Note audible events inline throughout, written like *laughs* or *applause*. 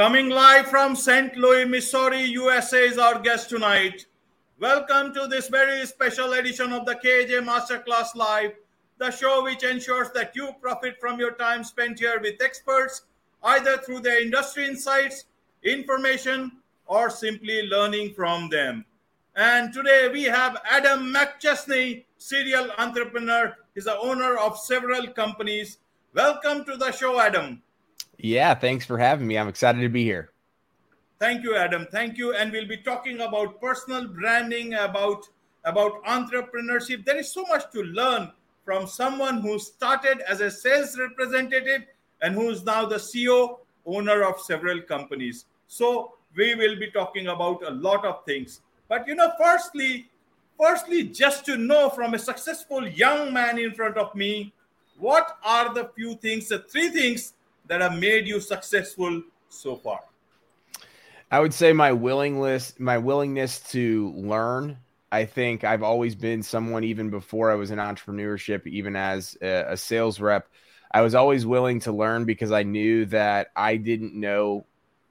Coming live from St. Louis, Missouri, USA is our guest tonight. Welcome to this very special edition of the KJ Masterclass Live, the show which ensures that you profit from your time spent here with experts, either through their industry insights, information, or simply learning from them. And today we have Adam McChesney, serial entrepreneur. He's the owner of several companies. Welcome to the show, Adam. Yeah, thanks for having me. I'm excited to be here. Thank you, Adam. Thank you. And we'll be talking about personal branding, about about entrepreneurship. There is so much to learn from someone who started as a sales representative and who is now the CEO, owner of several companies. So we will be talking about a lot of things. But you know, firstly, firstly, just to know from a successful young man in front of me, what are the few things, the three things that have made you successful so far? I would say my willingness, my willingness to learn. I think I've always been someone, even before I was in entrepreneurship, even as a, a sales rep, I was always willing to learn because I knew that I didn't know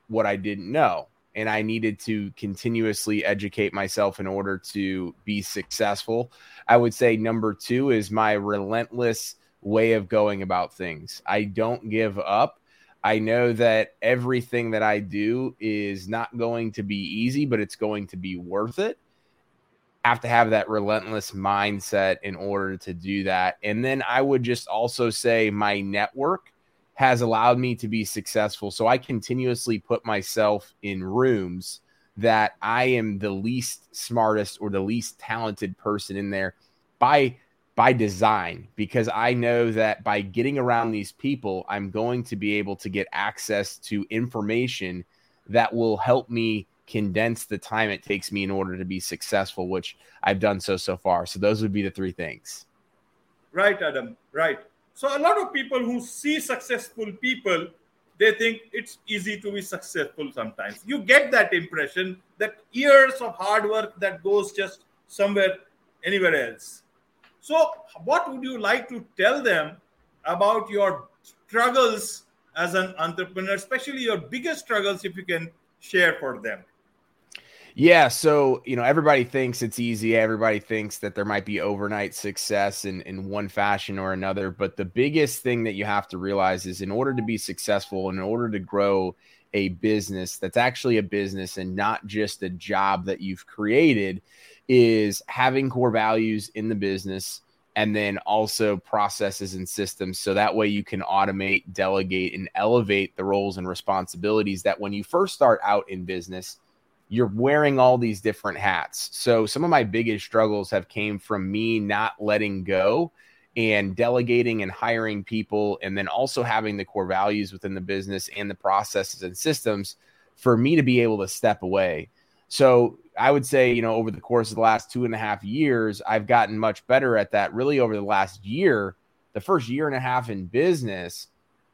what I didn't know. And I needed to continuously educate myself in order to be successful. I would say number two is my relentless way of going about things. I don't give up. I know that everything that I do is not going to be easy, but it's going to be worth it. I have to have that relentless mindset in order to do that. And then I would just also say my network has allowed me to be successful. So I continuously put myself in rooms that I am the least smartest or the least talented person in there by by design because I know that by getting around these people, I'm going to be able to get access to information that will help me condense the time it takes me in order to be successful, which I've done so so far. So those would be the three things. Right, Adam. Right. So a lot of people who see successful people, they think it's easy to be successful sometimes. You get that impression that years of hard work that goes just somewhere anywhere else so, what would you like to tell them about your struggles as an entrepreneur, especially your biggest struggles, if you can share for them? Yeah, so you know, everybody thinks it's easy. Everybody thinks that there might be overnight success in in one fashion or another. But the biggest thing that you have to realize is, in order to be successful, in order to grow a business that's actually a business and not just a job that you've created, is having core values in the business and then also processes and systems so that way you can automate, delegate, and elevate the roles and responsibilities that when you first start out in business, you're wearing all these different hats. So some of my biggest struggles have came from me not letting go and delegating and hiring people and then also having the core values within the business and the processes and systems for me to be able to step away. So I would say, you know, over the course of the last two and a half years, I've gotten much better at that. Really, over the last year, the first year and a half in business,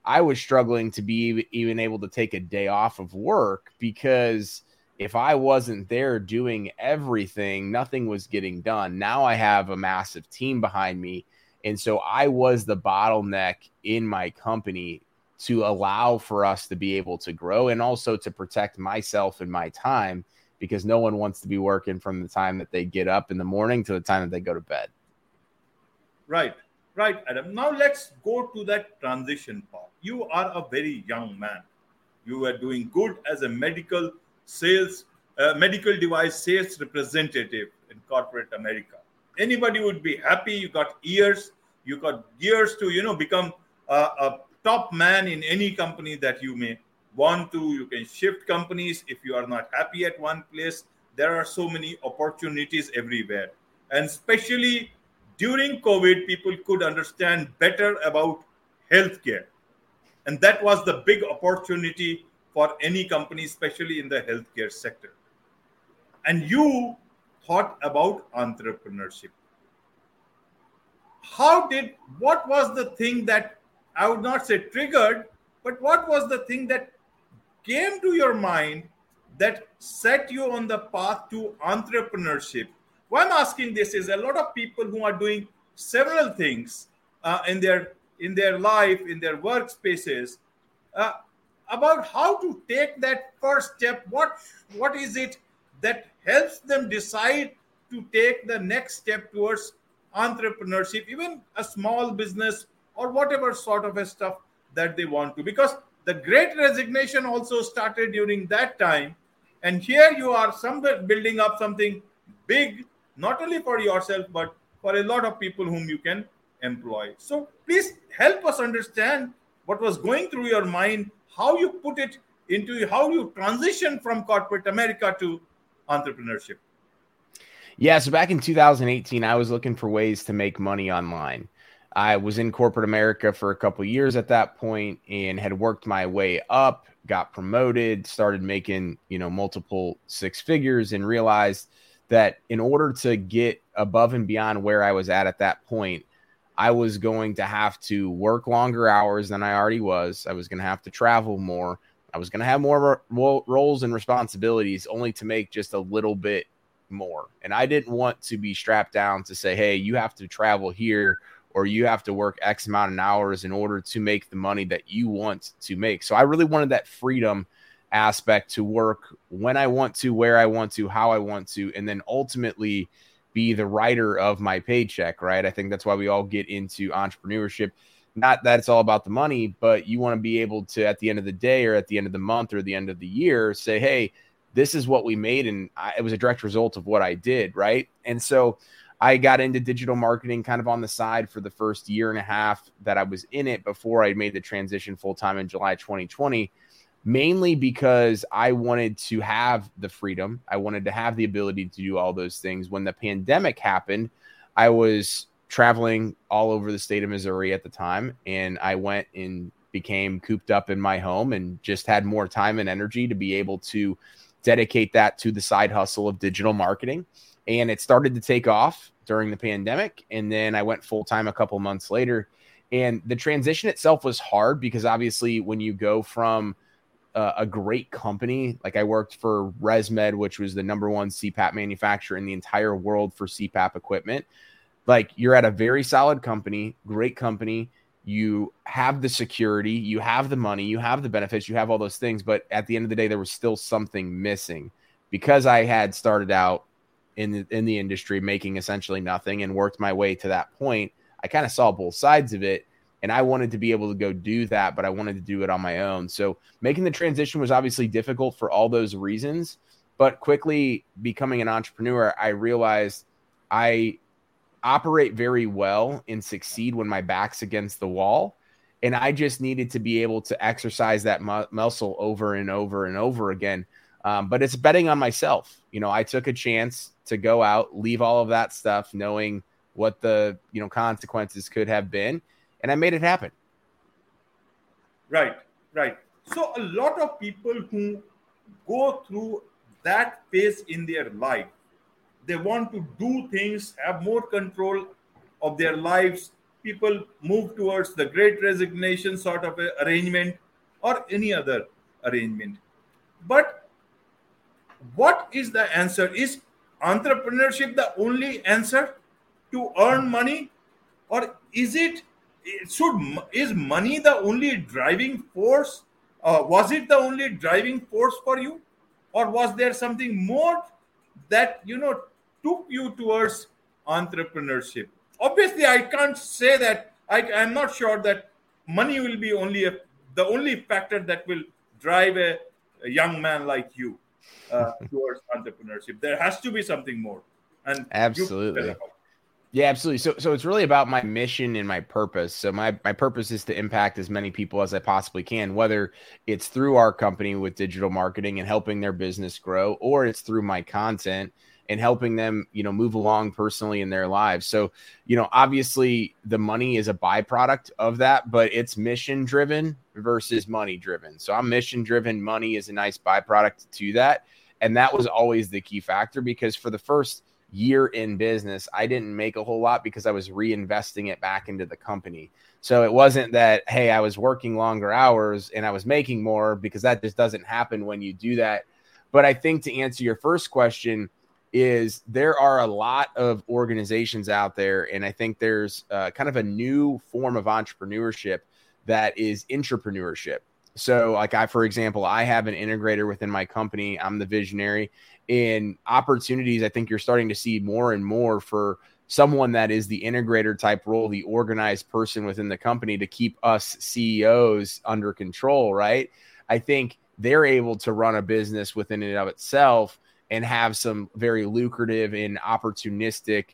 I was struggling to be even able to take a day off of work because if I wasn't there doing everything, nothing was getting done. Now I have a massive team behind me. And so I was the bottleneck in my company to allow for us to be able to grow and also to protect myself and my time because no one wants to be working from the time that they get up in the morning to the time that they go to bed. Right, right, Adam. Now let's go to that transition part. You are a very young man. You were doing good as a medical sales, uh, medical device sales representative in corporate America. Anybody would be happy. You got years. You got years to you know become a, a top man in any company that you may want to you can shift companies if you are not happy at one place. There are so many opportunities everywhere. And especially during covid people could understand better about healthcare. And that was the big opportunity for any company especially in the healthcare sector. And you thought about entrepreneurship. How did what was the thing that i would not say triggered but what was the thing that came to your mind that set you on the path to entrepreneurship? Why I'm asking this is a lot of people who are doing several things uh, in their in their life, in their workspaces, uh, about how to take that first step. What what is it that helps them decide to take the next step towards entrepreneurship, even a small business or whatever sort of a stuff that they want to? Because the great resignation also started during that time. And here you are somewhere building up something big, not only for yourself, but for a lot of people whom you can employ. So please help us understand what was going through your mind, how you put it into how you transition from corporate America to entrepreneurship. Yeah, so back in 2018, I was looking for ways to make money online. I was in corporate America for a couple years at that point and had worked my way up, got promoted, started making, you know, multiple six figures and realized that in order to get above and beyond where I was at at that point, I was going to have to work longer hours than I already was. I was going to have to travel more. I was going to have more roles and responsibilities only to make just a little bit more. And I didn't want to be strapped down to say, hey, you have to travel here or you have to work X amount of hours in order to make the money that you want to make. So I really wanted that freedom aspect to work when I want to, where I want to, how I want to, and then ultimately be the writer of my paycheck, right? I think that's why we all get into entrepreneurship. Not that it's all about the money, but you want to be able to, at the end of the day or at the end of the month or the end of the year, say, hey, this is what we made. And I, it was a direct result of what I did, right? And so I got into digital marketing kind of on the side for the first year and a half that I was in it before I made the transition full time in July 2020 mainly because I wanted to have the freedom. I wanted to have the ability to do all those things. When the pandemic happened, I was traveling all over the state of Missouri at the time, and I went and became cooped up in my home and just had more time and energy to be able to dedicate that to the side hustle of digital marketing. And it started to take off during the pandemic. And then I went full time a couple months later. And the transition itself was hard because obviously, when you go from uh, a great company. Like I worked for ResMed, which was the number one CPAP manufacturer in the entire world for CPAP equipment. Like you're at a very solid company, great company. You have the security, you have the money, you have the benefits, you have all those things. But at the end of the day, there was still something missing because I had started out in the, in the industry making essentially nothing and worked my way to that point. I kind of saw both sides of it and I wanted to be able to go do that, but I wanted to do it on my own. So making the transition was obviously difficult for all those reasons. But quickly becoming an entrepreneur, I realized I operate very well and succeed when my back's against the wall. And I just needed to be able to exercise that mu- muscle over and over and over again. Um, but it's betting on myself. You know, I took a chance to go out, leave all of that stuff, knowing what the you know consequences could have been, and I made it happen. Right, right. So a lot of people who go through that phase in their life, they want to do things, have more control of their lives. People move towards the great resignation sort of arrangement or any other arrangement. But what is the answer? Is entrepreneurship the only answer to earn money? Or is it should is money the only driving force uh, was it the only driving force for you? Or was there something more that you know took you towards entrepreneurship? Obviously i can't say that. I i'm not sure that money will be only a, the only factor that will drive a, a young man like you uh, towards entrepreneurship. There has to be something more. And absolutely. yeah, absolutely. So so it's really about my mission and my purpose. So my my purpose is to impact as many people as I possibly can, whether it's through our company with digital marketing and helping their business grow or it's through my content and helping them, you know, move along personally in their lives. So, you know, obviously the money is a byproduct of that, but it's mission driven versus money driven. So I'm mission driven, money is a nice byproduct to that. And that was always the key factor because for the first year in business, I didn't make a whole lot because I was reinvesting it back into the company. So it wasn't that, hey, I was working longer hours and I was making more because that just doesn't happen when you do that. But I think to answer your first question, is there are a lot of organizations out there, and I think there's uh, kind of a new form of entrepreneurship that is entrepreneurship. So, like I, for example, I have an integrator within my company. I'm the visionary in opportunities. I think you're starting to see more and more for someone that is the integrator type role, the organized person within the company to keep us CEOs under control, right? I think they're able to run a business within and of itself and have some very lucrative and opportunistic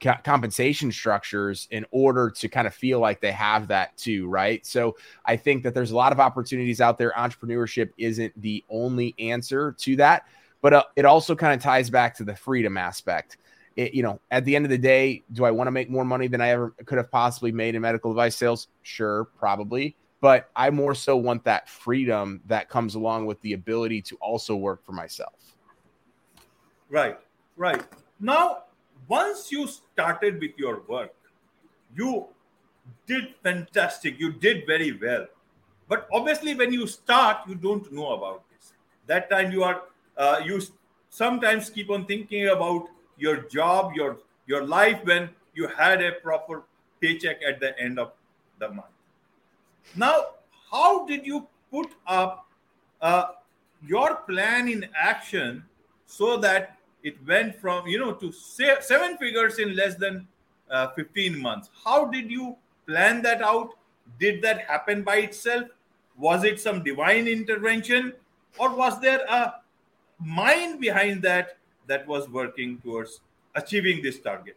co- compensation structures in order to kind of feel like they have that too, right? So I think that there's a lot of opportunities out there. Entrepreneurship isn't the only answer to that, but uh, it also kind of ties back to the freedom aspect. It, you know, at the end of the day, do I want to make more money than I ever could have possibly made in medical device sales? Sure, probably. But I more so want that freedom that comes along with the ability to also work for myself. Right, right. Now, once you started with your work, you did fantastic. You did very well. But obviously, when you start, you don't know about this. That time you are, uh, you sometimes keep on thinking about your job, your your life when you had a proper paycheck at the end of the month. Now, how did you put up uh, your plan in action so that it went from you know to seven figures in less than uh, 15 months. How did you plan that out? Did that happen by itself? Was it some divine intervention? Or was there a mind behind that that was working towards achieving this target?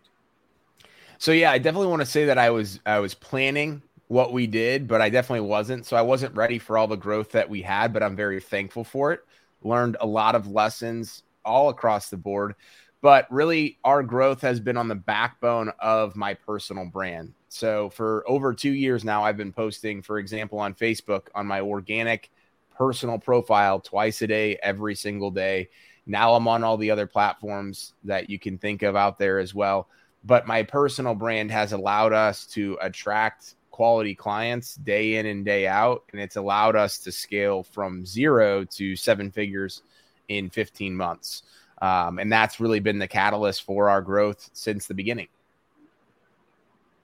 So yeah i definitely want to say that i was i was planning what we did but i definitely wasn't. So i wasn't ready for all the growth that we had but i'm very thankful for it. Learned a lot of lessons all across the board. But really, our growth has been on the backbone of my personal brand. So for over two years now, I've been posting, for example, on Facebook on my organic personal profile twice a day, every single day. Now I'm on all the other platforms that you can think of out there as well. But my personal brand has allowed us to attract quality clients day in and day out. And it's allowed us to scale from zero to seven figures in 15 months. Um, and that's really been the catalyst for our growth since the beginning.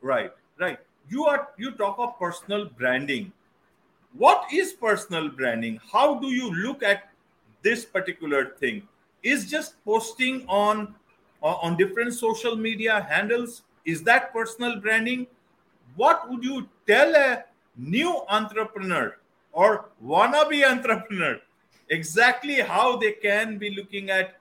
Right, right. You are you talk of personal branding. What is personal branding? How do you look at this particular thing? Is just posting on on different social media handles is that personal branding? What would you tell a new entrepreneur or wannabe *laughs* entrepreneur exactly how they can be looking at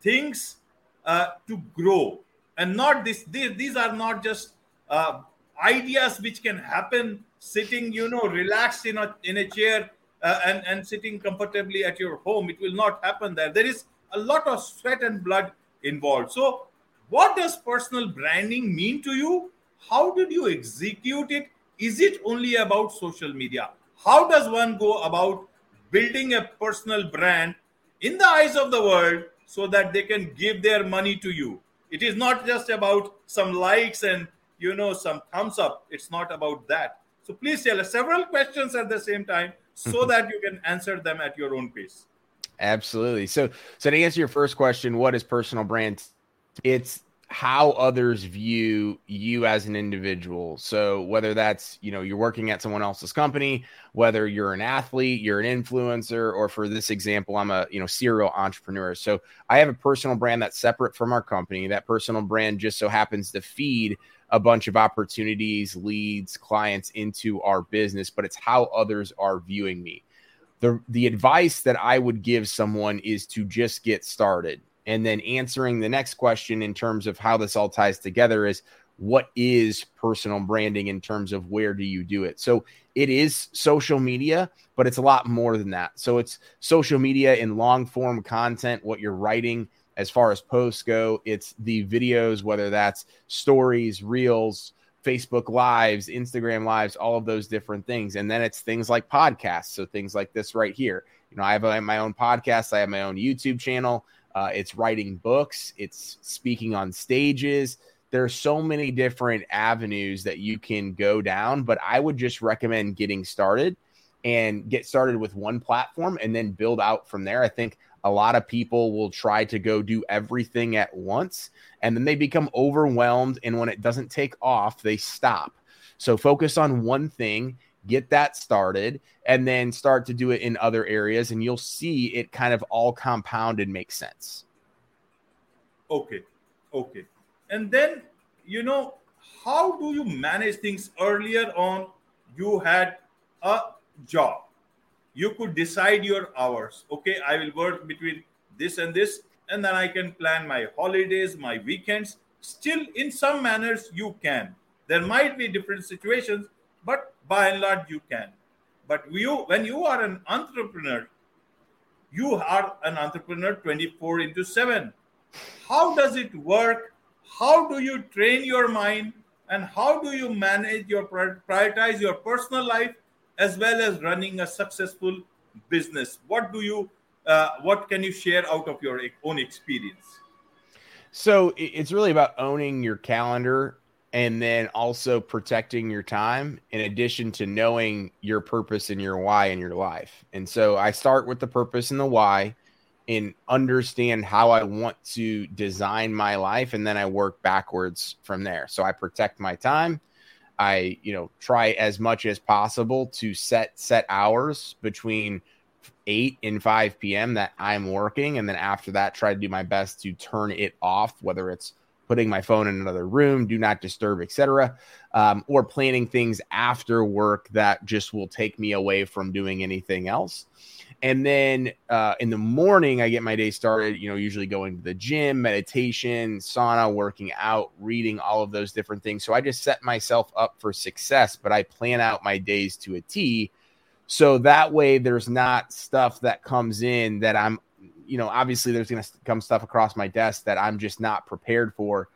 things uh, to grow. And not this these, these are not just uh, ideas which can happen sitting you know relaxed in a in a chair uh, and and sitting comfortably at your home. It will not happen there. There is a lot of sweat and blood involved. So what does personal branding mean to you? How did you execute it? Is it only about social media? How does one go about building a personal brand in the eyes of the world so that they can give their money to you. It is not just about some likes and you know some thumbs up. It's not about that. So please tell us several questions at the same time so *laughs* that you can answer them at your own pace. Absolutely. So so to answer your first question what is personal brand? It's how others view you as an individual. So whether that's, you know, you're working at someone else's company, whether you're an athlete, you're an influencer, or for this example, I'm a, you know, serial entrepreneur. So I have a personal brand that's separate from our company. That personal brand just so happens to feed a bunch of opportunities, leads, clients into our business, but it's how others are viewing me. The, the advice that I would give someone is to just get started and then answering the next question in terms of how this all ties together is what is personal branding in terms of where do you do it? So it is social media but it's a lot more than that. So it's social media in long form content what you're writing as far as posts go. It's the videos whether that's stories reels facebook lives instagram lives all of those different things. And then it's things like podcasts. So things like this right here. You know i have my own podcast. I have my own youtube channel uh, it's writing books, it's speaking on stages. There's so many different avenues that you can go down, but I would just recommend getting started and get started with one platform and then build out from there. I think a lot of people will try to go do everything at once and then they become overwhelmed. And when it doesn't take off, they stop. So focus on one thing get that started, and then start to do it in other areas. And you'll see it kind of all compound and make sense. Okay. Okay. And then, you know, how do you manage things earlier on? You had a job. You could decide your hours. Okay, I will work between this and this, and then I can plan my holidays, my weekends. Still, in some manners, you can. There might be different situations, but by and large, you can. But you, when you are an entrepreneur, you are an entrepreneur 24 into 7. How does it work? How do you train your mind? And how do you manage your prioritize your personal life as well as running a successful business? What do you uh, what can you share out of your own experience? So it's really about owning your calendar and then also protecting your time in addition to knowing your purpose and your why in your life. And so I start with the purpose and the why and understand how I want to design my life and then I work backwards from there. So I protect my time. I, you know, try as much as possible to set set hours between 8 and 5 p.m. that I'm working and then after that try to do my best to turn it off whether it's putting my phone in another room, do not disturb, etc., um, or planning things after work that just will take me away from doing anything else. And then uh, in the morning, I get my day started, you know, usually going to the gym, meditation, sauna, working out, reading, all of those different things. So I just set myself up for success, but I plan out my days to a T. So that way there's not stuff that comes in that I'm you know, obviously there's going to come stuff across my desk that I'm just not prepared for.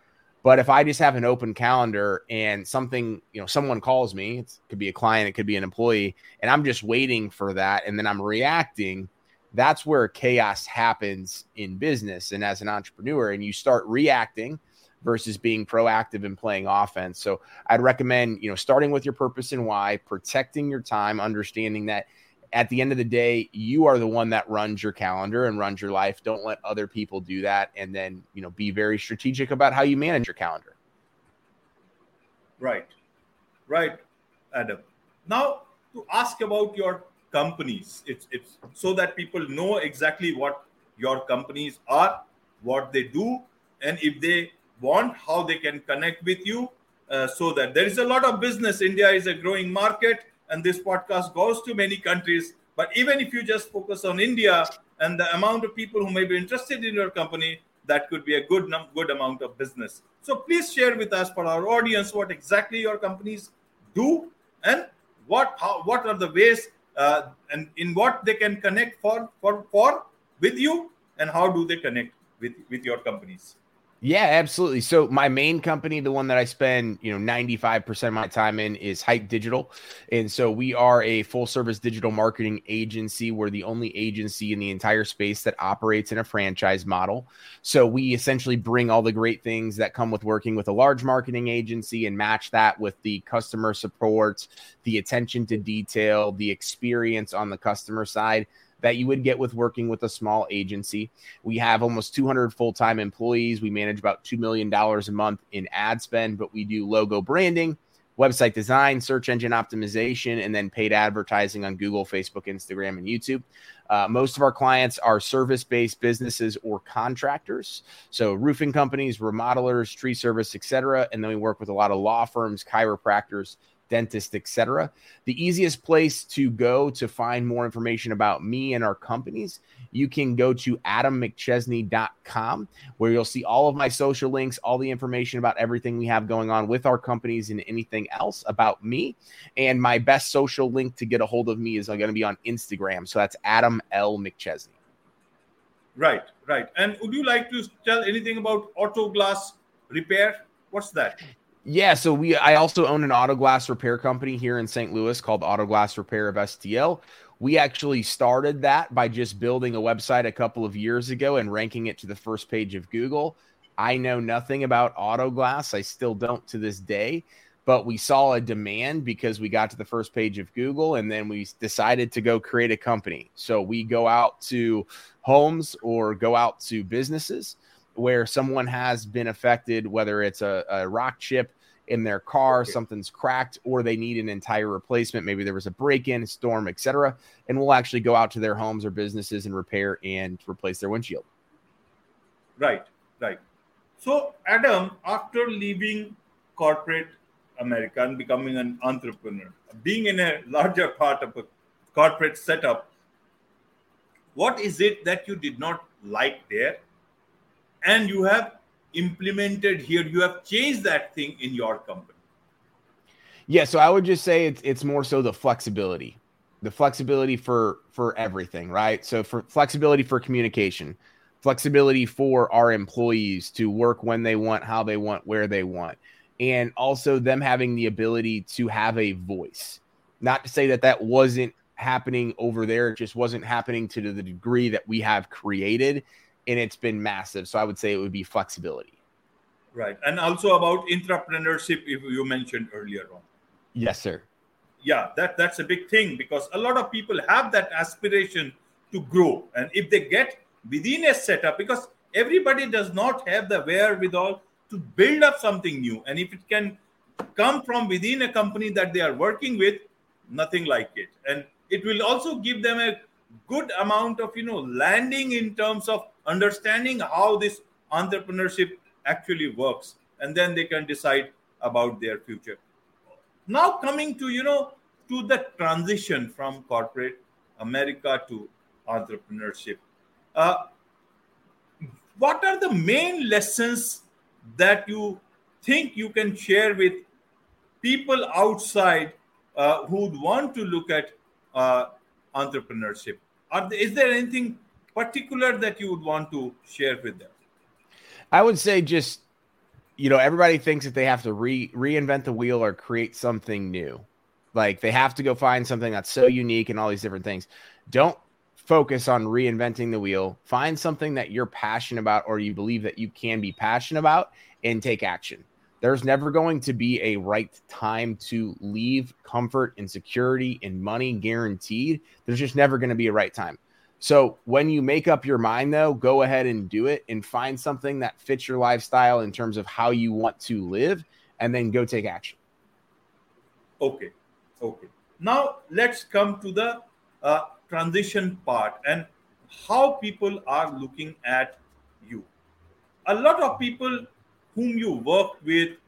But if I just have an open calendar and something, you know, someone calls me, it could be a client, it could be an employee, and I'm just waiting for that and then I'm reacting, that's where chaos happens in business and as an entrepreneur. And you start reacting versus being proactive and playing offense. So I'd recommend, you know, starting with your purpose and why, protecting your time, understanding that at the end of the day, you are the one that runs your calendar and runs your life. Don't let other people do that. And then, you know, be very strategic about how you manage your calendar. Right. Right, Adam. Now, to ask about your companies, it's, it's so that people know exactly what your companies are, what they do, and if they want, how they can connect with you. Uh, so that there is a lot of business. India is a growing market and this podcast goes to many countries. But even if you just focus on India and the amount of people who may be interested in your company, that could be a good num- good amount of business. So please share with us for our audience what exactly your companies do and what how, what are the ways uh, and in what they can connect for for for with you and how do they connect with with your companies. Yeah, absolutely. So my main company, the one that I spend, you know, 95% of my time in is Hype Digital. And so we are a full service digital marketing agency. We're the only agency in the entire space that operates in a franchise model. So we essentially bring all the great things that come with working with a large marketing agency and match that with the customer support, the attention to detail, the experience on the customer side that you would get with working with a small agency. We have almost 200 full time employees. We manage about $2 million a month in ad spend, but we do logo branding, website design, search engine optimization, and then paid advertising on Google, Facebook, Instagram, and YouTube. Uh, most of our clients are service based businesses or contractors. So, roofing companies, remodelers, tree service, etc. And then we work with a lot of law firms, chiropractors, dentist, etc. The easiest place to go to find more information about me and our companies, you can go to adammcchesney.com where you'll see all of my social links, all the information about everything we have going on with our companies and anything else about me. And my best social link to get a hold of me is going to be on Instagram. So that's Adam L. McChesney. Right, right. And would you like to tell anything about auto glass repair? What's that? Yeah, so we I also own an auto glass repair company here in St. Louis called Auto Glass Repair of STL. We actually started that by just building a website a couple of years ago and ranking it to the first page of Google. I know nothing about auto glass. I still don't to this day, but we saw a demand because we got to the first page of Google and then we decided to go create a company. So we go out to homes or go out to businesses where someone has been affected, whether it's a, a rock chip in their car, okay. something's cracked, or they need an entire replacement. Maybe there was a break in, storm, etc. And we'll actually go out to their homes or businesses and repair and replace their windshield. Right, right. So, Adam, after leaving corporate America and becoming an entrepreneur, being in a larger part of a corporate setup, what is it that you did not like there and you have implemented here you have changed that thing in your company. Yeah so i would just say it's it's more so the flexibility the flexibility for for everything right? So for flexibility for communication flexibility for our employees to work when they want how they want where they want and also them having the ability to have a voice. Not to say that that wasn't happening over there. It just wasn't happening to the degree that we have created, and it's been massive. So I would say it would be flexibility. Right, and also about entrepreneurship, if you mentioned earlier on. Yes, sir. Yeah, that that's a big thing because a lot of people have that aspiration to grow, and if they get within a setup, because everybody does not have the wherewithal to build up something new, and if it can come from within a company that they are working with, nothing like it. And it will also give them a good amount of you know landing in terms of understanding how this entrepreneurship actually works and then they can decide about their future now coming to you know to the transition from corporate america to entrepreneurship uh, what are the main lessons that you think you can share with people outside uh, who want to look at uh, entrepreneurship. Is there anything particular that you would want to share with them? I would say just you know everybody thinks that they have to re reinvent the wheel or create something new. Like they have to go find something that's so unique and all these different things. Don't focus on reinventing the wheel. Find something that you're passionate about or you believe that you can be passionate about and take action. There's never going to be a right time to leave comfort and security and money guaranteed. There's just never going to be a right time. So when you make up your mind, though, go ahead and do it and find something that fits your lifestyle in terms of how you want to live, and then go take action. Okay. Okay. Now let's come to the uh, transition part and how people are looking at you. A lot of people whom you work with,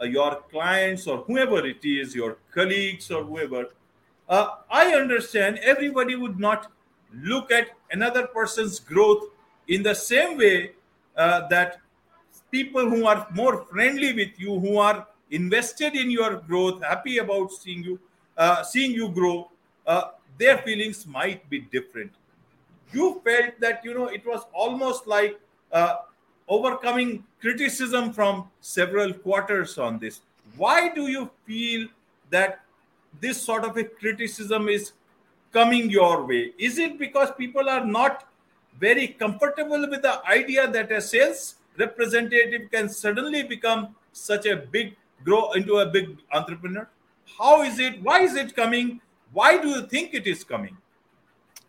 uh, your clients or whoever it is, your colleagues or whoever, uh, I understand everybody would not look at another person's growth in the same way uh, that people who are more friendly with you, who are invested in your growth, happy about seeing you, uh, seeing you grow, uh, their feelings might be different. You felt that you know it was almost like uh, overcoming criticism from several quarters on this. Why do you feel that this sort of a criticism is coming your way? Is it because people are not very comfortable with the idea that a sales representative can suddenly become such a big grow into a big entrepreneur? How is it? Why is it coming? Why do you think it is coming?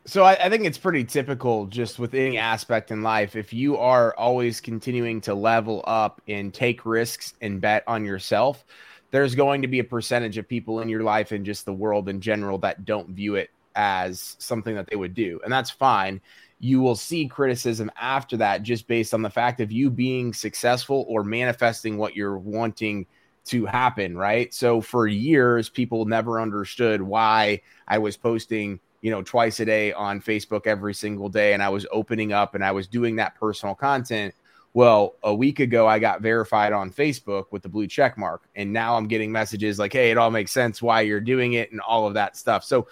So I, I, think it's pretty typical just with any aspect in life. If you are always continuing to level up and take risks and bet on yourself, there's going to be a percentage of people in your life and just the world in general that don't view it as something that they would do. And that's fine. You will see criticism after that just based on the fact of you being successful or manifesting what you're wanting to happen, right? So for years, people never understood why I was posting you know, twice a day on Facebook every single day. And I was opening up and I was doing that personal content. Well, a week ago, I got verified on Facebook with the blue check mark. And now I'm getting messages like, hey, it all makes sense why you're doing it and all of that stuff. So,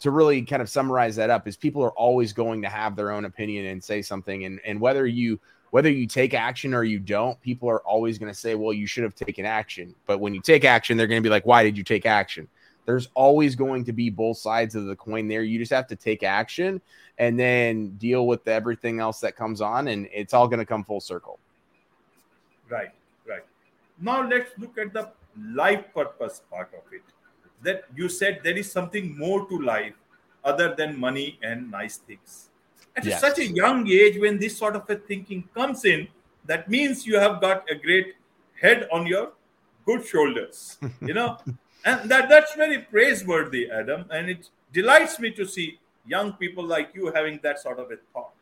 to really kind of summarize that up, is people are always going to have their own opinion and say something. And, and whether you, whether you take action or you don't, people are always going to say, well, you should have taken action. But when you take action, they're going to be like, why did you take action? there's always going to be both sides of the coin there. You just have to take action and then deal with everything else that comes on, and it's all going to come full circle. Right, right. Now let's look at the life purpose part of it. That you said there is something more to life other than money and nice things. At yes. such a young age, when this sort of a thinking comes in, that means you have got a great head on your good shoulders, *laughs* you know, and that that's very praiseworthy, Adam, and it delights me to see young people like you having that sort of a thought.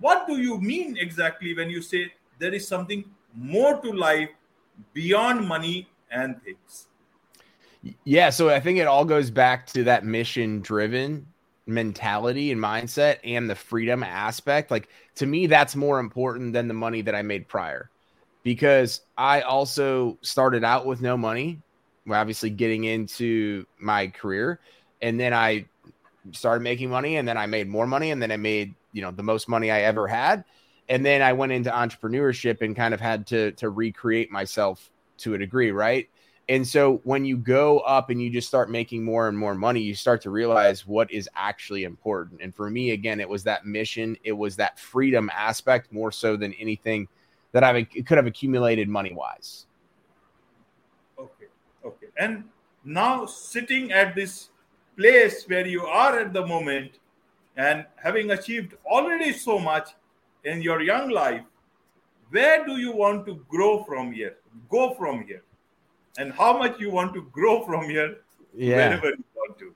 What do you mean exactly when you say there is something more to life beyond money and things? Yeah, so I think it all goes back to that mission driven mentality and mindset and the freedom aspect. Like to me, that's more important than the money that I made prior because I also started out with no money, obviously getting into my career. And then I started making money and then I made more money and then I made, you know, the most money I ever had. And then I went into entrepreneurship and kind of had to to recreate myself to a degree, right? And so when you go up and you just start making more and more money, you start to realize what is actually important. And for me, again, it was that mission, it was that freedom aspect more so than anything that I could have accumulated money wise. Okay. Okay. And now sitting at this place where you are at the moment and having achieved already so much in your young life, where do you want to grow from here? Go from here and how much you want to grow from here yeah. wherever you want to.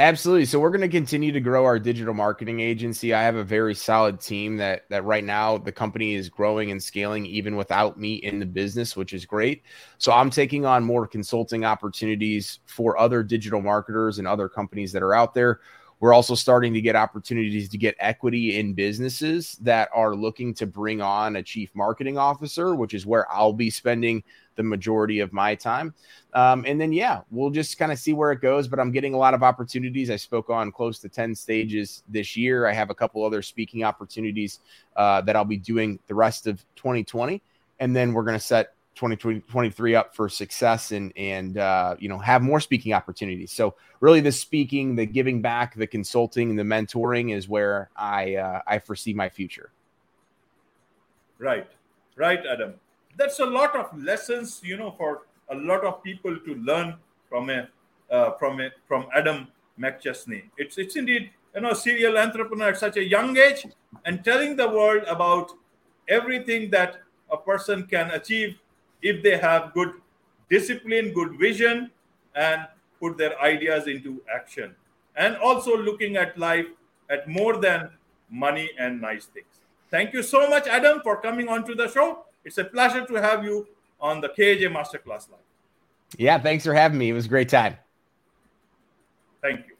Absolutely. So we're going to continue to grow our digital marketing agency. I have a very solid team that that right now the company is growing and scaling even without me in the business, which is great. So I'm taking on more consulting opportunities for other digital marketers and other companies that are out there. We're also starting to get opportunities to get equity in businesses that are looking to bring on a chief marketing officer, which is where I'll be spending the majority of my time. Um, and then, yeah, we'll just kind of see where it goes. But I'm getting a lot of opportunities. I spoke on close to 10 stages this year. I have a couple other speaking opportunities uh, that I'll be doing the rest of 2020. And then we're going to set 2023 up for success and and uh, you know have more speaking opportunities. So really, the speaking, the giving back, the consulting, the mentoring is where I uh, I foresee my future. Right, right, Adam that's a lot of lessons you know for a lot of people to learn from a uh, from a from adam mcchesney it's it's indeed you know serial entrepreneur at such a young age and telling the world about everything that a person can achieve if they have good discipline good vision and put their ideas into action and also looking at life at more than money and nice things thank you so much adam for coming on to the show it's a pleasure to have you on the KJ Masterclass Live. Yeah, thanks for having me. It was a great time. Thank you.